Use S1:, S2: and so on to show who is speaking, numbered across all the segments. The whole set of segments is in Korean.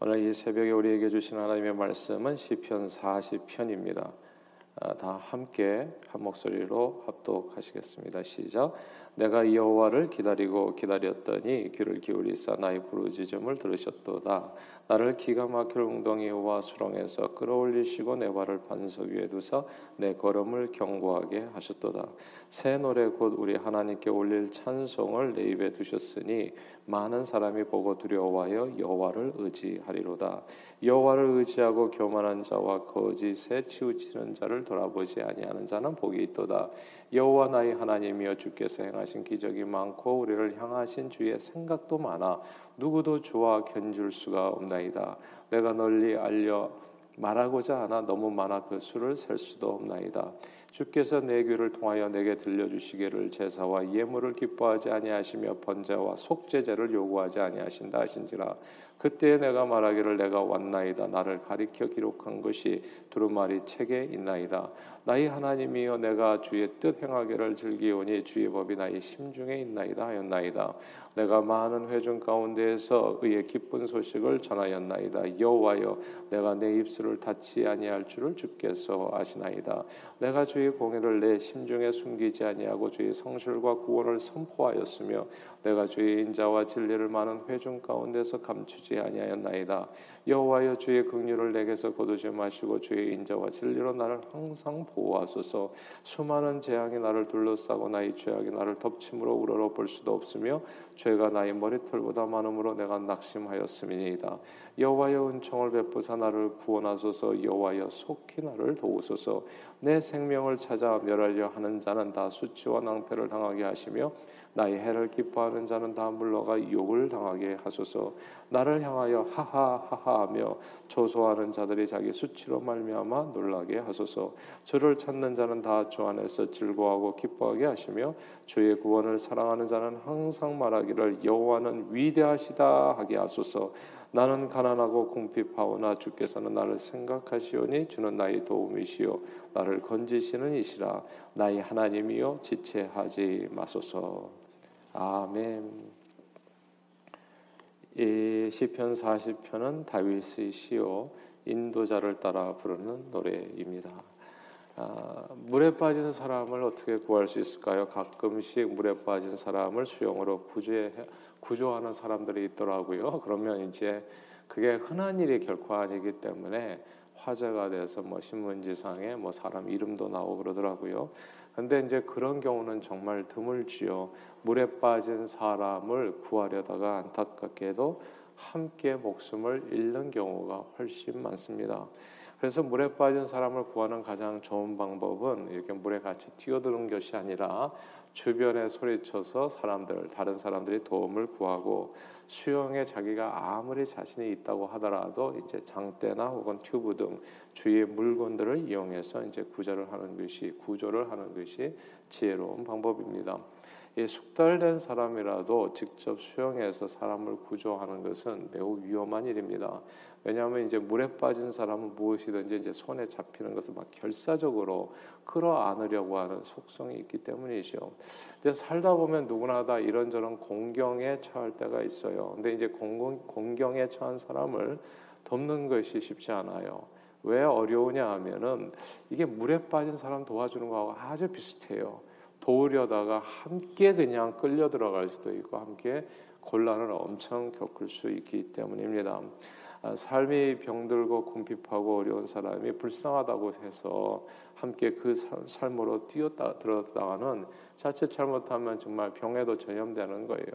S1: 오늘 이 새벽에 우리에게 주신 하나님의 말씀은 시편 40편입니다. 아, 다 함께 한 목소리로 합독하시겠습니다. 시작. 내가 여호와를 기다리고 기다렸더니 귀를 기울이사 나의 부르짖음을 들으셨도다. 나를 기가 막힐 웅덩이와 수렁에서 끌어올리시고 내 발을 반석 위에 두사 내 걸음을 견고하게 하셨도다. 새 노래 곧 우리 하나님께 올릴 찬송을 내 입에 두셨으니 많은 사람이 보고 두려워하여 여호와를 의지하리로다. 여호와를 의지하고 교만한 자와 거짓에 치우치는 자를 돌아보지 아니하는 자는 복이 있도다. 여호와 나의 하나님이여 주께서 행하 신 기적이 많고 우리를 향하신 주의 생각도 많아 누구도 주와 견줄 수가 없나이다. 내가 널리 알려 말하고자 하나 너무 많아 그 수를 셀 수도 없나이다. 주께서 내 귀를 통하여 내게 들려주시기를 제사와 예물을 기뻐하지 아니하시며 번제와 속죄제를 요구하지 아니하신다 하신지라 그때 내가 말하기를 내가 왔나이다. 나를 가리켜 기록한 것이 두루마리 책에 있나이다. 나의 하나님이여 내가 주의 뜻 행하기를 즐기오니 주의 법이 나의 심중에 있나이다 하였나이다. 내가 많은 회중 가운데에서 의의 기쁜 소식을 전하였나이다. 여호와여 내가 내 입술을 닫지 아니할 줄을 주께서 아시나이다. 내가 주의 공의를 내 심중에 숨기지 아니하고 주의 성실과 구원을 선포하였으며 내가 주의 인자와 진리를 많은 회중 가운데서 감추지 아니하였나이다. 여호와여 주의 긍휼을 내게서 거두지 마시고 주의 인자와 진리로 나를 항상 보호하소서. 수많은 재앙이 나를 둘러싸고 나의 죄악이 나를 덮침으로 우러러 볼 수도 없으며 죄가 나의 머리털보다 많음으로 내가 낙심하였음이니이다. 여호와여 은총을 베푸사 나를 구원하소서. 여호와여 속히 나를 도우소서. 내 생명을 찾아 멸하려 하는 자는 다 수치와 낭패를 당하게 하시며 나의 해를 기뻐하는 자는 다 물러가 욕을 당하게 하소서. 나를 향하여 하하하하하며 조소하는 자들이 자기 수치로 말미암아 놀라게 하소서. 주를 찾는 자는 다 주 안에서 즐거워하고 기뻐하게 하시며 주의 구원을 사랑하는 자는 항상 말하기를 여호와는 위대하시다 하게 하소서. 나는 가난하고 궁핍하오나 주께서는 나를 생각하시오니 주는 나의 도움이시요 나를 건지시는 이시라 나의 하나님이여 지체하지 마소서. 아멘. 이 시편 40편은 다윗의 시요 인도자를 따라 부르는 노래입니다. 아, 물에 빠진 사람을 어떻게 구할 수 있을까요? 가끔씩 물에 빠진 사람을 수영으로 구조해, 구조하는 사람들이 있더라고요. 그러면 이제 그게 흔한 일이 결코 아니기 때문에 화제가 돼서 뭐 신문지상에 뭐 사람 이름도 나오고 그러더라고요. 근데 이제 그런 경우는 정말 드물지요. 물에 빠진 사람을 구하려다가 안타깝게도 함께 목숨을 잃는 경우가 훨씬 많습니다. 그래서 물에 빠진 사람을 구하는 가장 좋은 방법은 이렇게 물에 같이 뛰어드는 것이 아니라 주변에 소리쳐서 사람들 다른 사람들이 도움을 구하고 수영에 자기가 아무리 자신이 있다고 하더라도 이제 장대나 혹은 튜브 등 주위의 물건들을 이용해서 이제 구조를 하는 것이 구조를 하는 것이 지혜로운 방법입니다. 이 숙달된 사람이라도 직접 수영해서 사람을 구조하는 것은 매우 위험한 일입니다. 왜냐하면 이제 물에 빠진 사람은 무엇이든지 이제 손에 잡히는 것을 막 결사적으로 끌어안으려고 하는 속성이 있기 때문이죠. 근데 살다 보면 누구나 다 이런저런 공경에 처할 때가 있어요. 근데 이제 공경, 공경에 처한 사람을 돕는 것이 쉽지 않아요. 왜 어려우냐 하면은 이게 물에 빠진 사람 도와주는 거하고 아주 비슷해요. 도우려다가 함께 그냥 끌려 들어갈 수도 있고 함께 곤란을 엄청 겪을 수 있기 때문입니다. 아, 삶이 병들고 궁핍하고 어려운 사람이 불쌍하다고 해서 함께 그 삶으로 뛰었다 들었다가는 자칫 잘못하면 정말 병에도 전염되는 거예요.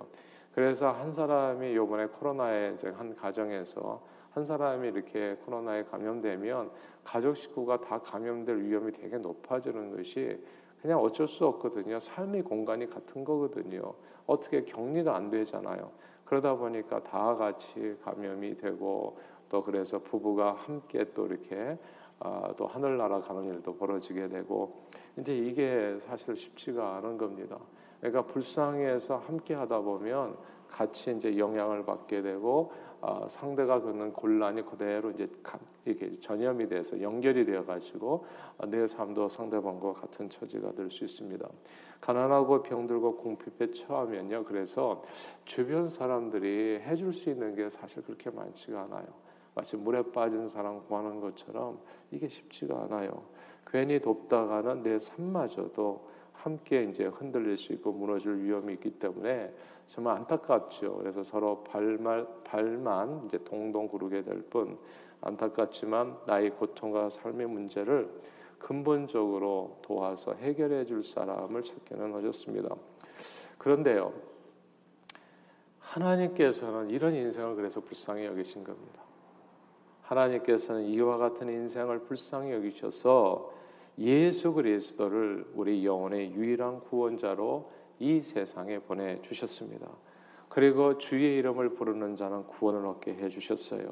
S1: 그래서 한 사람이 요번에 코로나에 한 가정에서 한 사람이 이렇게 코로나에 감염되면 가족 식구가 다 감염될 위험이 되게 높아지는 것이 그냥 어쩔 수 없거든요. 삶의 공간이 같은 거거든요. 어떻게 격리가 안 되잖아요. 그러다 보니까 다 같이 감염이 되고 또 그래서 부부가 함께 또 이렇게 아, 또 하늘나라 가는 일도 벌어지게 되고 이제 이게 사실 쉽지가 않은 겁니다. 그러니까 불쌍해서 함께 하다 보면 같이 이제 영향을 받게 되고 어, 상대가 겪는 곤란이 그대로 이제 이게 전염이 돼서 연결이 되어 가지고 어, 내 삶도 상대방과 같은 처지가 될 수 있습니다. 가난하고 병들고 궁핍에 처하면요. 그래서 주변 사람들이 해줄 수 있는 게 사실 그렇게 많지가 않아요. 마치 물에 빠진 사람 구하는 것처럼 이게 쉽지가 않아요. 괜히 돕다가는 내 삶마저도 함께 이제 흔들릴 수 있고 무너질 위험이 있기 때문에 정말 안타깝죠. 그래서 서로 발만 발만 이제 동동 구르게 될 뿐 안타깝지만 나의 고통과 삶의 문제를 근본적으로 도와서 해결해 줄 사람을 찾기는 어렵습니다. 그런데요. 하나님께서는 이런 인생을 그래서 불쌍히 여기신 겁니다. 하나님께서는 이와 같은 인생을 불쌍히 여기셔서 예수 그리스도를 우리 영혼의 유일한 구원자로 이 세상에 보내 주셨습니다. 그리고 주의 이름을 부르는 자는 구원을 얻게 해 주셨어요.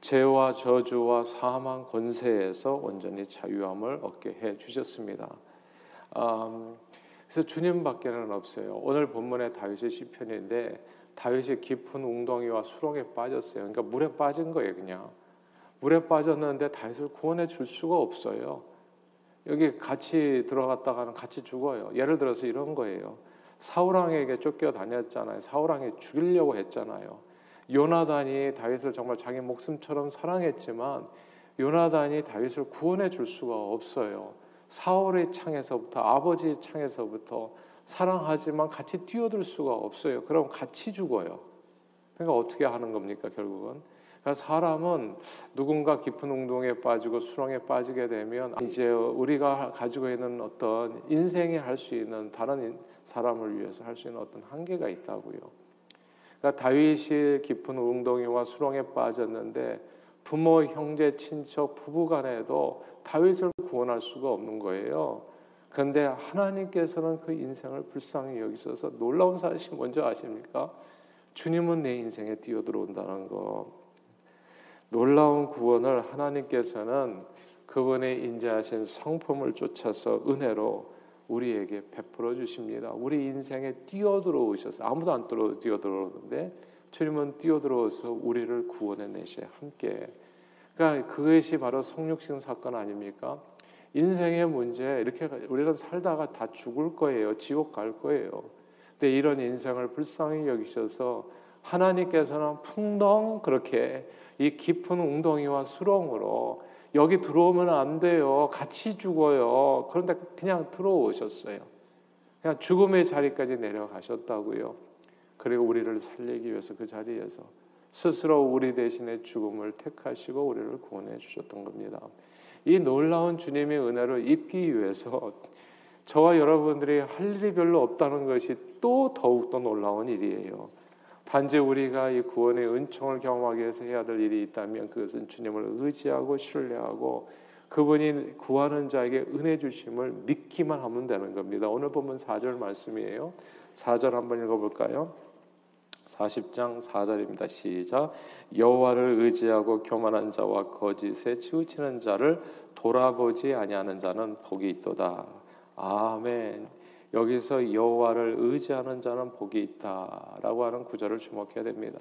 S1: 죄와 저주와 사망 권세에서 온전히 자유함을 얻게 해 주셨습니다. 음, 그래서 주님밖에는 없어요. 오늘 본문의 다윗의 시편인데 다윗이 깊은 웅덩이와 수렁에 빠졌어요. 그러니까 물에 빠진 거예요, 그냥. 물에 빠졌는데 다윗을 구원해 줄 수가 없어요. 여기 같이 들어갔다가는 같이 죽어요. 예를 들어서 이런 거예요. 사울왕에게 쫓겨 다녔잖아요. 사울왕이 죽이려고 했잖아요. 요나단이 다윗을 정말 자기 목숨처럼 사랑했지만 요나단이 다윗을 구원해 줄 수가 없어요. 사울의 창에서부터 아버지의 창에서부터 사랑하지만 같이 뛰어들 수가 없어요. 그럼 같이 죽어요. 그러니까 어떻게 하는 겁니까 결국은? 그러니까 사람은 누군가 깊은 운동에 빠지고 수렁에 빠지게 되면 이제 우리가 가지고 있는 어떤 인생에 할 수 있는 다른 사람을 위해서 할 수 있는 어떤 한계가 있다고요. 그러니까 다윗이 깊은 웅덩이와 수렁에 빠졌는데 부모, 형제, 친척, 부부간에도 다윗을 구원할 수가 없는 거예요. 그런데 하나님께서는 그 인생을 불쌍히 여기셔서 놀라운 사실 먼저 아십니까? 주님은 내 인생에 뛰어들어온다는 거. 놀라운 구원을 하나님께서는 그분의 인자하신 성품을 쫓아서 은혜로 우리에게 베풀어 주십니다. 우리 인생에 뛰어들어오셔서 아무도 안 뛰어들어오는데 주님은 뛰어들어서 우리를 구원해 내셔 함께. 그러니까 그것이 바로 성육신 사건 아닙니까? 인생의 문제 이렇게 우리는 살다가 다 죽을 거예요. 지옥 갈 거예요. 근데 이런 인생을 불쌍히 여기셔서 하나님께서는 풍덩 그렇게 이 깊은 웅덩이와 수렁으로 여기 들어오면 안 돼요. 같이 죽어요. 그런데 그냥 들어오셨어요. 그냥 죽음의 자리까지 내려가셨다고요. 그리고 우리를 살리기 위해서 그 자리에서 스스로 우리 대신에 죽음을 택하시고 우리를 구원해 주셨던 겁니다. 이 놀라운 주님의 은혜를 입기 위해서 저와 여러분들이 할 일이 별로 없다는 것이 또 더욱더 놀라운 일이에요. 단지 우리가 이 구원의 은총을 경험하기 위해서 해야 될 일이 있다면 그것은 주님을 의지하고 신뢰하고 그분이 구하는 자에게 은혜 주심을 믿기만 하면 되는 겁니다. 오늘 보면 4절 말씀이에요. 4절 한번 읽어 볼까요? 40장 4절입니다. 시작. 여호와를 의지하고 교만한 자와 거짓에 치우치는 자를 돌아보지 아니하는 자는 복이 있도다. 아멘. 여기서 여호와를 의지하는 자는 복이 있다라고 하는 구절을 주목해야 됩니다.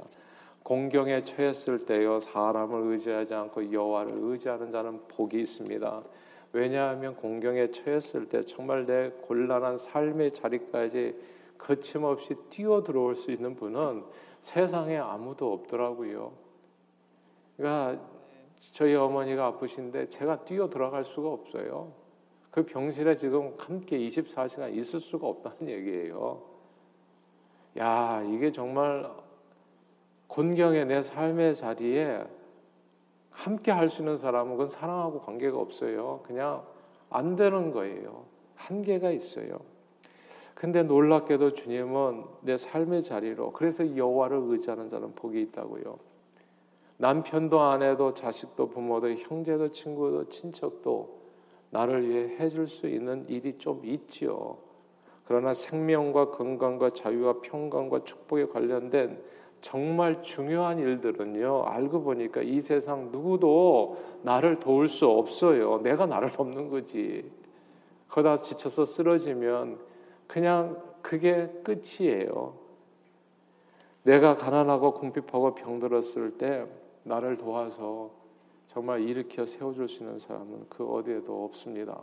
S1: 공경에 처했을 때요 사람을 의지하지 않고 여호와를 의지하는 자는 복이 있습니다. 왜냐하면 공경에 처했을 때 정말 내 곤란한 삶의 자리까지 거침없이 뛰어 들어올 수 있는 분은 세상에 아무도 없더라고요. 그러니까 저희 어머니가 아프신데 제가 뛰어 들어갈 수가 없어요. 그 병실에 지금 함께 24시간 있을 수가 없다는 얘기예요. 야, 이게 정말 곤경의 내 삶의 자리에 함께 할 수 있는 사람은 그건 사랑하고 관계가 없어요. 그냥 안 되는 거예요. 한계가 있어요. 근데 놀랍게도 주님은 내 삶의 자리로 그래서 여호와를 의지하는 자는 복이 있다고요. 남편도 아내도 자식도 부모도 형제도 친구도 친척도 나를 위해 해줄 수 있는 일이 좀 있지요. 그러나 생명과 건강과 자유와 평강과 축복에 관련된 정말 중요한 일들은요. 알고 보니까 이 세상 누구도 나를 도울 수 없어요. 내가 나를 돕는 거지. 그러다 지쳐서 쓰러지면 그냥 그게 끝이에요. 내가 가난하고 궁핍하고 병들었을 때 나를 도와서 정말 일으켜 세워줄 수 있는 사람은 그 어디에도 없습니다.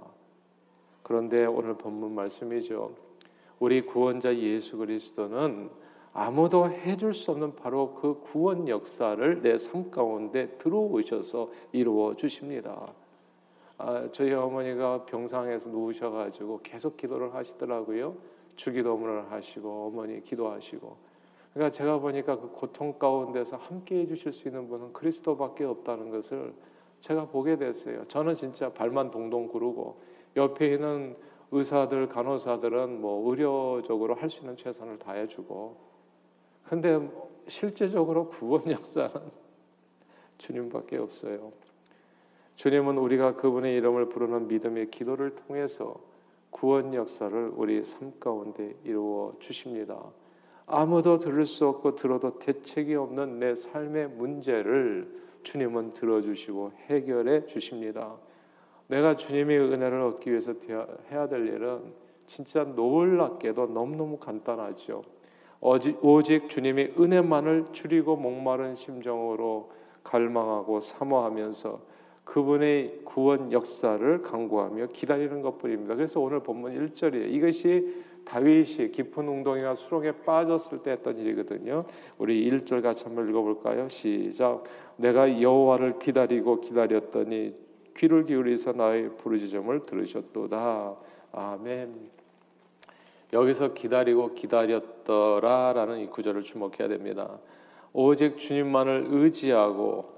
S1: 그런데 오늘 본문 말씀이죠. 우리 구원자 예수 그리스도는 아무도 해줄 수 없는 바로 그 구원 역사를 내 삶 가운데 들어오셔서 이루어 주십니다. 아, 저희 어머니가 병상에서 누우셔가지고 계속 기도를 하시더라고요. 주기도문을 하시고 어머니 기도하시고. 그러니까 제가 보니까 그 고통 가운데서 함께 해주실 수 있는 분은 그리스도밖에 없다는 것을 제가 보게 됐어요. 저는 진짜 발만 동동 구르고 옆에 있는 의사들, 간호사들은 뭐 의료적으로 할 수 있는 최선을 다해주고, 근데 실제적으로 구원 역사는 주님밖에 없어요. 주님은 우리가 그분의 이름을 부르는 믿음의 기도를 통해서 구원 역사를 우리 삶 가운데 이루어 주십니다. 아무도 들을 수 없고 들어도 대책이 없는 내 삶의 문제를 주님은 들어주시고 해결해 주십니다. 내가 주님의 은혜를 얻기 위해서 해야 될 일은 진짜 놀랍게도 너무너무 간단하죠. 오직 주님의 은혜만을 줄이고 목마른 심정으로 갈망하고 사모하면서 그분의 구원 역사를 강구하며 기다리는 것뿐입니다. 그래서 오늘 본문 1절이에요. 이것이 다윗이 깊은 웅덩이와 수렁에 빠졌을 때 했던 일이거든요. 우리 1절 같이 한번 읽어볼까요? 시작. 내가 여호와를 기다리고 기다렸더니 귀를 기울이서 나의 부르짖음을 들으셨도다. 아멘. 여기서 기다리고 기다렸더라라는 이 구절을 주목해야 됩니다. 오직 주님만을 의지하고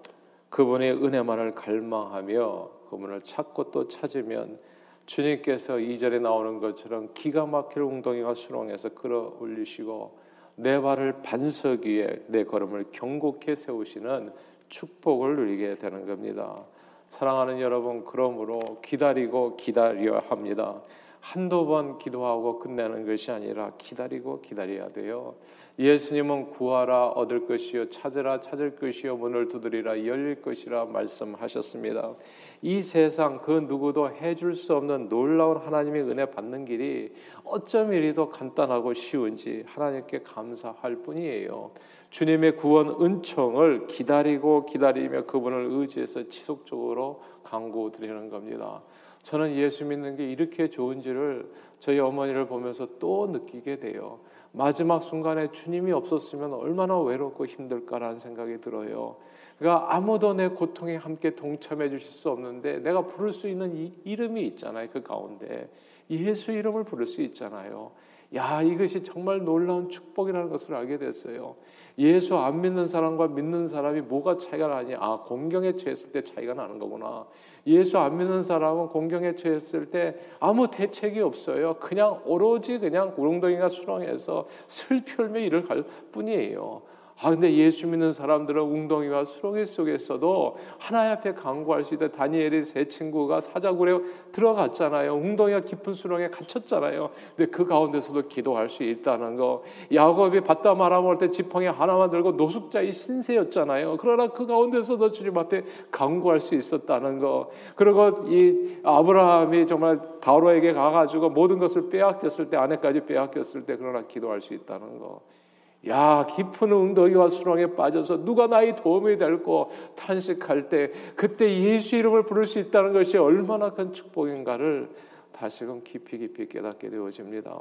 S1: 그분의 은혜만을 갈망하며 그분을 찾고 또 찾으면 주님께서 이절에 나오는 것처럼 기가 막힐 웅덩이와 수렁에서 끌어올리시고 내 발을 반석 위에 내 걸음을 경곡해 세우시는 축복을 누리게 되는 겁니다. 사랑하는 여러분, 그러므로 기다리고 기다려야 합니다. 한두 번 기도하고 끝내는 것이 아니라 기다리고 기다려야 돼요. 예수님은 구하라 얻을 것이요 찾으라 찾을 것이요 문을 두드리라 열릴 것이라 말씀하셨습니다. 이 세상 그 누구도 해줄 수 없는 놀라운 하나님의 은혜 받는 길이 어쩜 이리도 간단하고 쉬운지 하나님께 감사할 뿐이에요. 주님의 구원 은총을 기다리고 기다리며 그분을 의지해서 지속적으로 강구 드리는 겁니다. 저는 예수 믿는 게 이렇게 좋은지를 저희 어머니를 보면서 또 느끼게 돼요. 마지막 순간에 주님이 없었으면 얼마나 외롭고 힘들까라는 생각이 들어요. 그러니까 아무도 내 고통에 함께 동참해 주실 수 없는데 내가 부를 수 있는 이 이름이 있잖아요. 그 가운데 예수 이름을 부를 수 있잖아요. 야, 이것이 정말 놀라운 축복이라는 것을 알게 됐어요. 예수 안 믿는 사람과 믿는 사람이 뭐가 차이가 나냐? 아, 공경에 처했을 때 차이가 나는 거구나. 예수 안 믿는 사람은 공경에 처했을 때 아무 대책이 없어요. 그냥 오로지 그냥 구렁덩이가 수렁에서 슬피 울며 일을 할 뿐이에요. 아 근데 예수 믿는 사람들은 웅덩이와 수렁이 속에서도 하나님 앞에 간구할 수 있다. 다니엘의 세 친구가 사자굴에 들어갔잖아요. 웅덩이가 깊은 수렁에 갇혔잖아요. 근데 그 가운데서도 기도할 수 있다는 거. 야곱이 바다 말아먹을 때 지팡이 하나만 들고 노숙자의 신세였잖아요. 그러나 그 가운데서도 주님 앞에 간구할 수 있었다는 거. 그리고 이 아브라함이 정말 바로에게 가가지고 모든 것을 빼앗겼을 때 아내까지 빼앗겼을 때 그러나 기도할 수 있다는 거. 야 깊은 웅덩이와 수렁에 빠져서 누가 나의 도움이 될고 탄식할 때 그때 예수 이름을 부를 수 있다는 것이 얼마나 큰 축복인가를 다시금 깊이 깊이 깨닫게 되어집니다.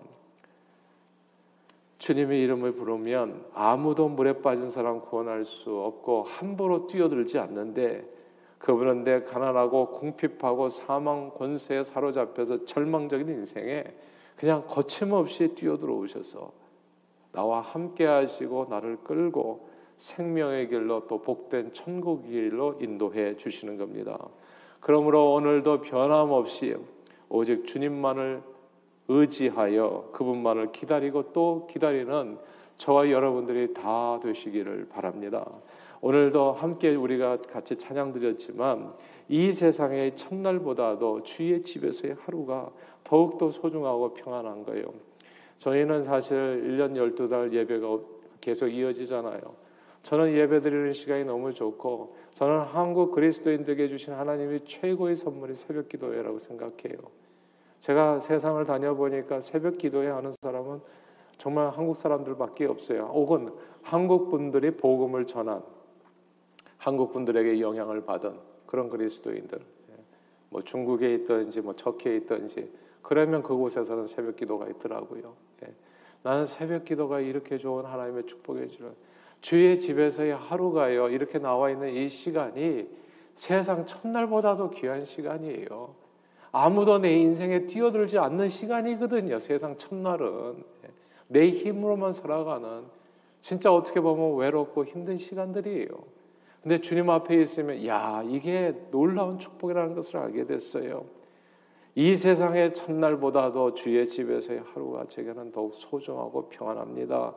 S1: 주님의 이름을 부르면 아무도 물에 빠진 사람 구원할 수 없고 함부로 뛰어들지 않는데 그분은 내 가난하고 궁핍하고 사망 권세에 사로잡혀서 절망적인 인생에 그냥 거침없이 뛰어들어 오셔서 나와 함께 하시고 나를 끌고 생명의 길로 또 복된 천국의 길로 인도해 주시는 겁니다. 그러므로 오늘도 변함없이 오직 주님만을 의지하여 그분만을 기다리고 또 기다리는 저와 여러분들이 다 되시기를 바랍니다. 오늘도 함께 우리가 같이 찬양 드렸지만 이 세상의 첫날보다도 주의 집에서의 하루가 더욱더 소중하고 평안한 거예요. 저희는 사실 1년 12달 예배가 계속 이어지잖아요. 저는 예배 드리는 시간이 너무 좋고 저는 한국 그리스도인들에게 주신 하나님이 최고의 선물이 새벽 기도회라고 생각해요. 제가 세상을 다녀보니까 새벽 기도회 하는 사람은 정말 한국 사람들밖에 없어요. 혹은 한국 분들이 복음을 전한 한국 분들에게 영향을 받은 그런 그리스도인들. 예. 뭐 중국에 있든지 뭐 터키에 있든지 그러면 그곳에서는 새벽 기도가 있더라고요. 예. 나는 새벽 기도가 이렇게 좋은 하나님의 축복의 줄 주의 집에서의 하루가요. 이렇게 나와 있는 이 시간이 세상 첫날보다도 귀한 시간이에요. 아무도 내 인생에 뛰어들지 않는 시간이거든요. 세상 첫날은 내 힘으로만 살아가는 진짜 어떻게 보면 외롭고 힘든 시간들이에요. 근데 주님 앞에 있으면 야 이게 놀라운 축복이라는 것을 알게 됐어요. 이 세상의 첫날보다도 주의 집에서의 하루가 제게는 더욱 소중하고 평안합니다.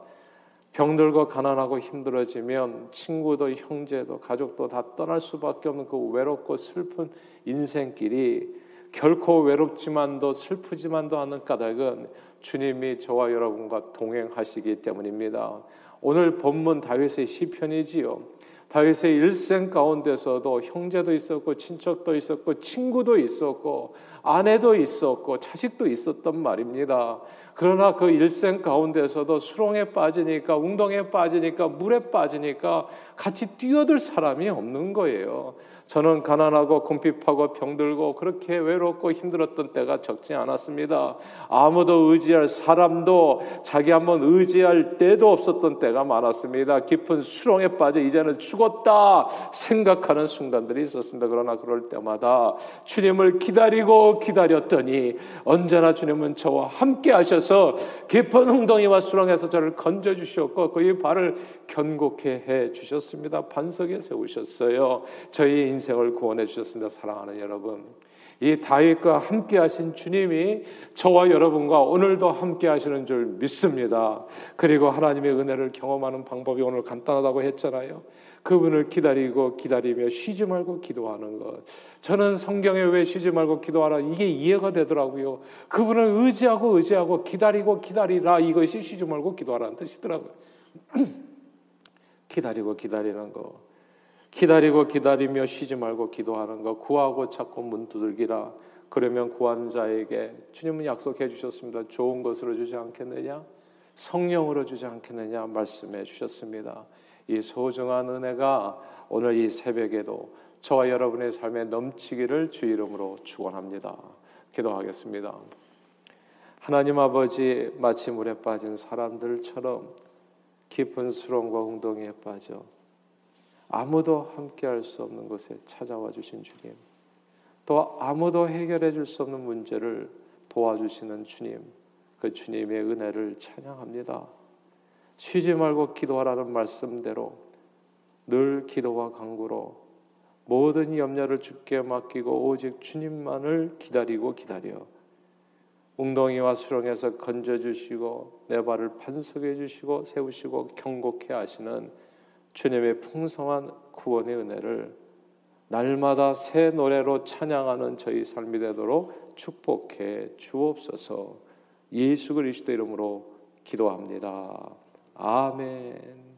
S1: 병들고 가난하고 힘들어지면 친구도 형제도 가족도 다 떠날 수밖에 없는 그 외롭고 슬픈 인생길이 결코 외롭지만도 슬프지만도 않은 까닭은 주님이 저와 여러분과 동행하시기 때문입니다. 오늘 본문 다윗의 시편이지요. 다윗의 일생 가운데서도 형제도 있었고 친척도 있었고 친구도 있었고 아내도 있었고 자식도 있었던 말입니다. 그러나 그 일생 가운데서도 수렁에 빠지니까 웅덩이에 빠지니까 물에 빠지니까 같이 뛰어들 사람이 없는 거예요. 저는 가난하고 궁핍하고 병들고 그렇게 외롭고 힘들었던 때가 적지 않았습니다. 아무도 의지할 사람도 자기 한번 의지할 때도 없었던 때가 많았습니다. 깊은 수렁에 빠져 이제는 죽었다 생각하는 순간들이 있었습니다. 그러나 그럴 때마다 주님을 기다리고 기다렸더니 언제나 주님은 저와 함께 하 셔서 깊은 웅덩이와 수렁에서 저를 건져 주셨고 그의 발을 견고케 해 주셨습니다. 반석에 세우셨어요. 저희 인생을 구원해 주셨습니다. 사랑하는 여러분. 이 다윗과 함께 하신 주님이 저와 여러분과 오늘도 함께 하시는 줄 믿습니다. 그리고 하나님의 은혜를 경험하는 방법이 오늘 간단하다고 했잖아요. 그분을 기다리고 기다리며 쉬지 말고 기도하는 것. 저는 성경에 왜 쉬지 말고 기도하라 이게 이해가 되더라고요. 그분을 의지하고 의지하고 기다리고 기다리라 이것이 쉬지 말고 기도하라는 뜻이더라고요. 기다리고 기다리는 거. 기다리고 기다리며 쉬지 말고 기도하는 거. 구하고 찾고 문 두들기라. 그러면 구하는 자에게 주님은 약속해 주셨습니다. 좋은 것으로 주지 않겠느냐? 성령으로 주지 않겠느냐 말씀해 주셨습니다. 이 소중한 은혜가 오늘 이 새벽에도 저와 여러분의 삶에 넘치기를 주 이름으로 축원합니다. 기도하겠습니다. 하나님 아버지 마치 물에 빠진 사람들처럼 깊은 수렁과 웅덩이에 빠져 아무도 함께할 수 없는 곳에 찾아와 주신 주님, 또 아무도 해결해 줄 수 없는 문제를 도와주시는 주님, 그 주님의 은혜를 찬양합니다. 쉬지 말고 기도하라는 말씀대로 늘 기도와 간구로 모든 염려를 주께 맡기고 오직 주님만을 기다리고 기다려 웅덩이와 수렁에서 건져 주시고 내 발을 반석해 주시고 세우시고 경고케 하시는 주님의 풍성한 구원의 은혜를 날마다 새 노래로 찬양하는 저희 삶이 되도록 축복해 주옵소서. 예수 그리스도 이름으로 기도합니다. 아멘.